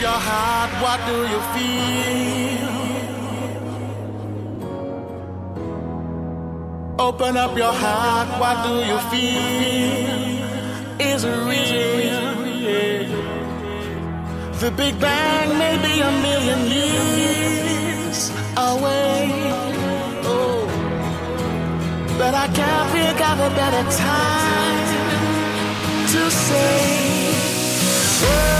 your heart, what do you feel? Open up your heart, what do you feel? Is real? The Big Bang may be a million years away. Oh, but I can't think of a better time to say, oh,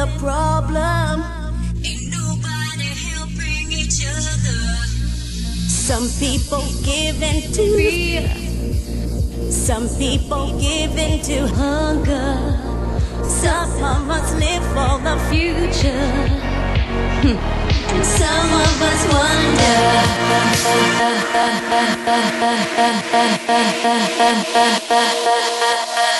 the problem. Ain't nobody helping each other. Some people give in to fear. Some people give in to hunger. Some of us live for the future. And some of us wonder.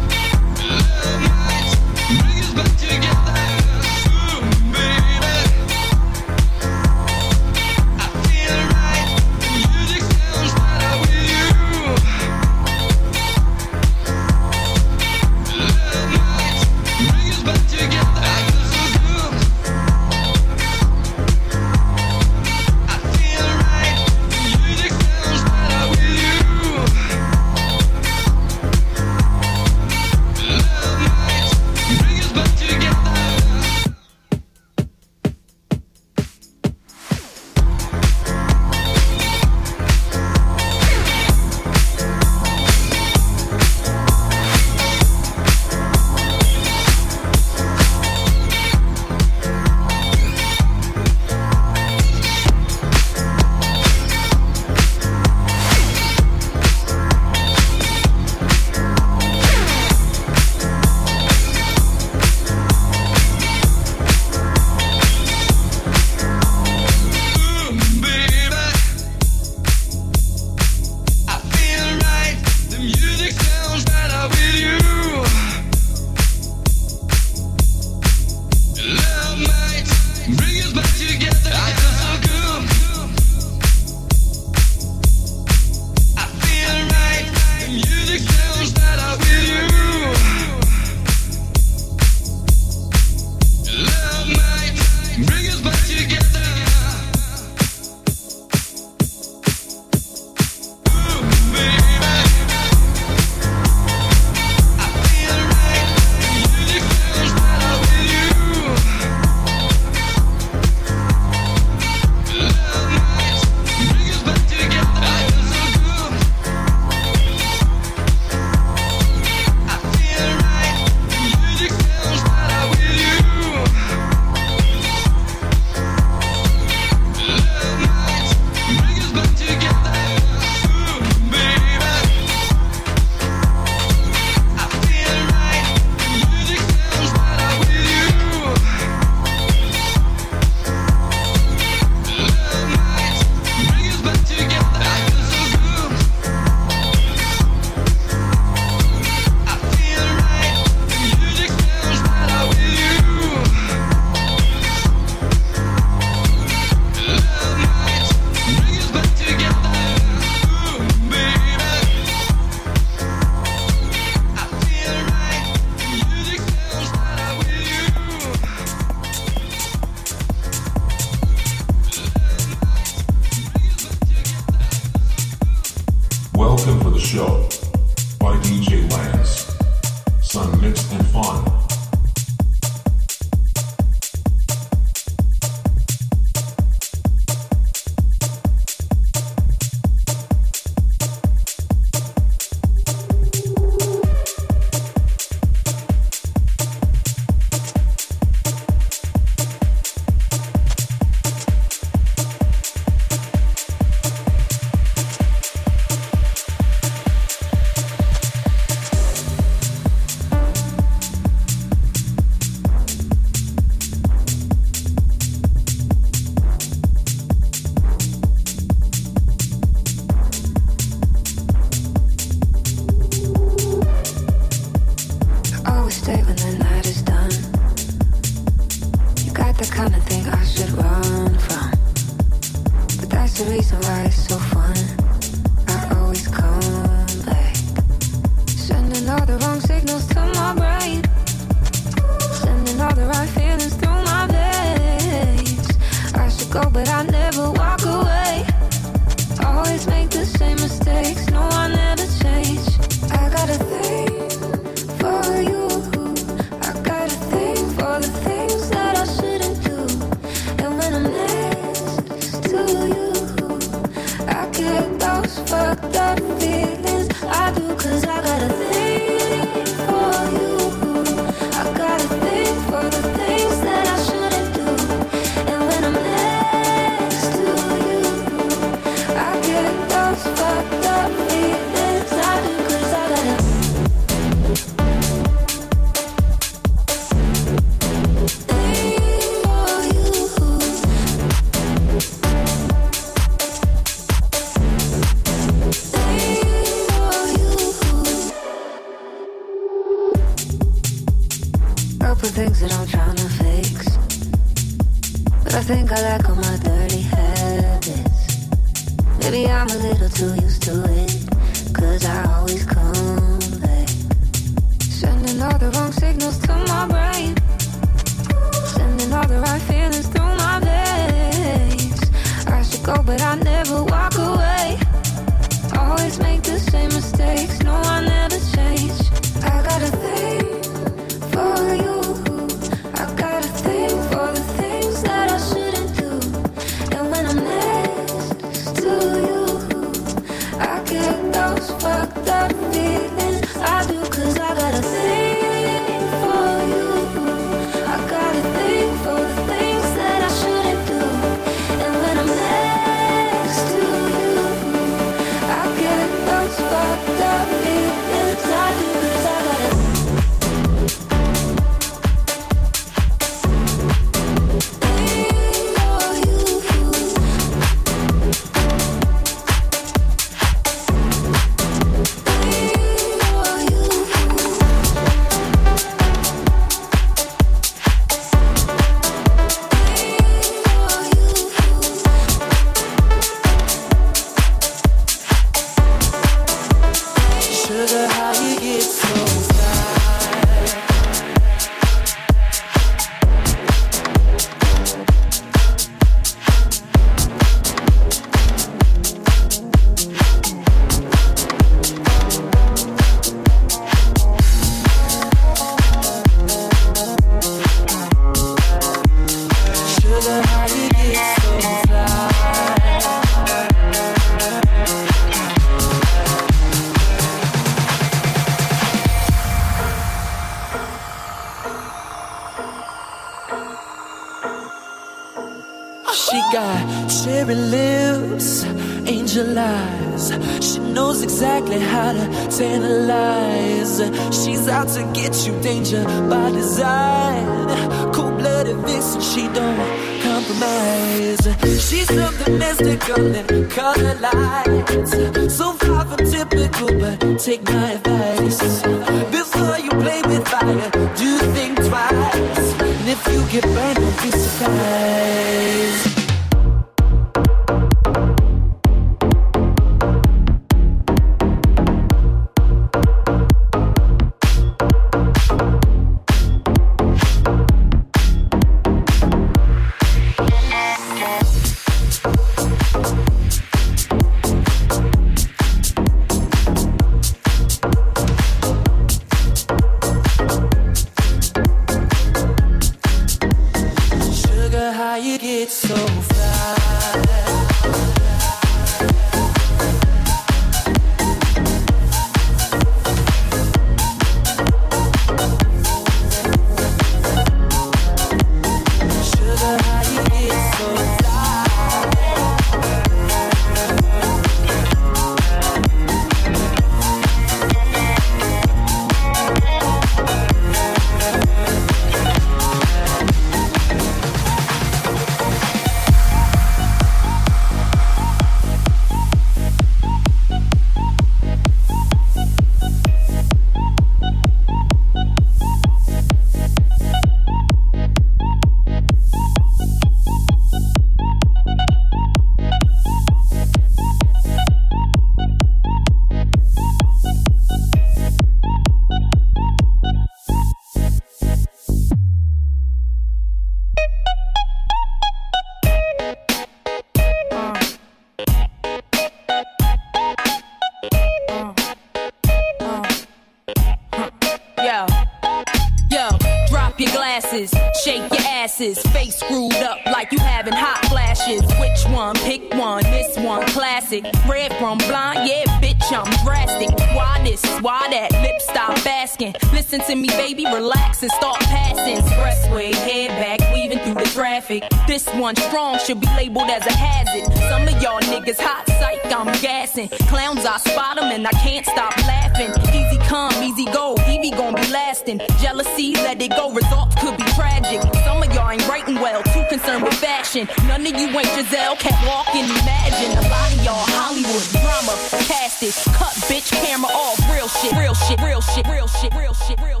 one strong should be labeled as a hazard. Some of y'all niggas hot psych, I'm gassing. Clowns, I spot them and I can't stop laughing. Easy come, easy go, Evie gon' be lasting. Jealousy, let it go, results could be tragic. Some of y'all ain't writing well, too concerned with fashion. None of you ain't Giselle, can't walk and imagine. A lot of y'all Hollywood drama, cast it, cut bitch camera off, real shit, real shit, real shit, real shit, real shit, real shit, real shit,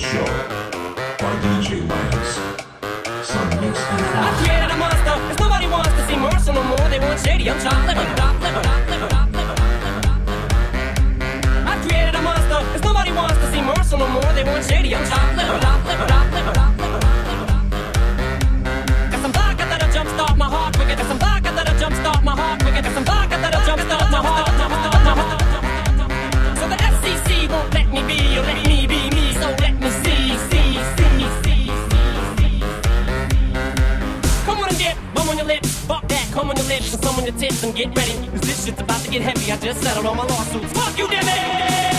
show by DJ Lance. Some mix and I created a monster, cause nobody wants to see Marshall no more. They want shady, I'm chopped liver, liver, liver, liver. I created a monster, cause nobody wants to see Marshall no more. They want shady, I'm chopped liver, liver, liver, liver. Lips, and get ready, cause this shit's about to get heavy. I just settled all my lawsuits. Fuck you, Debbie! Fuck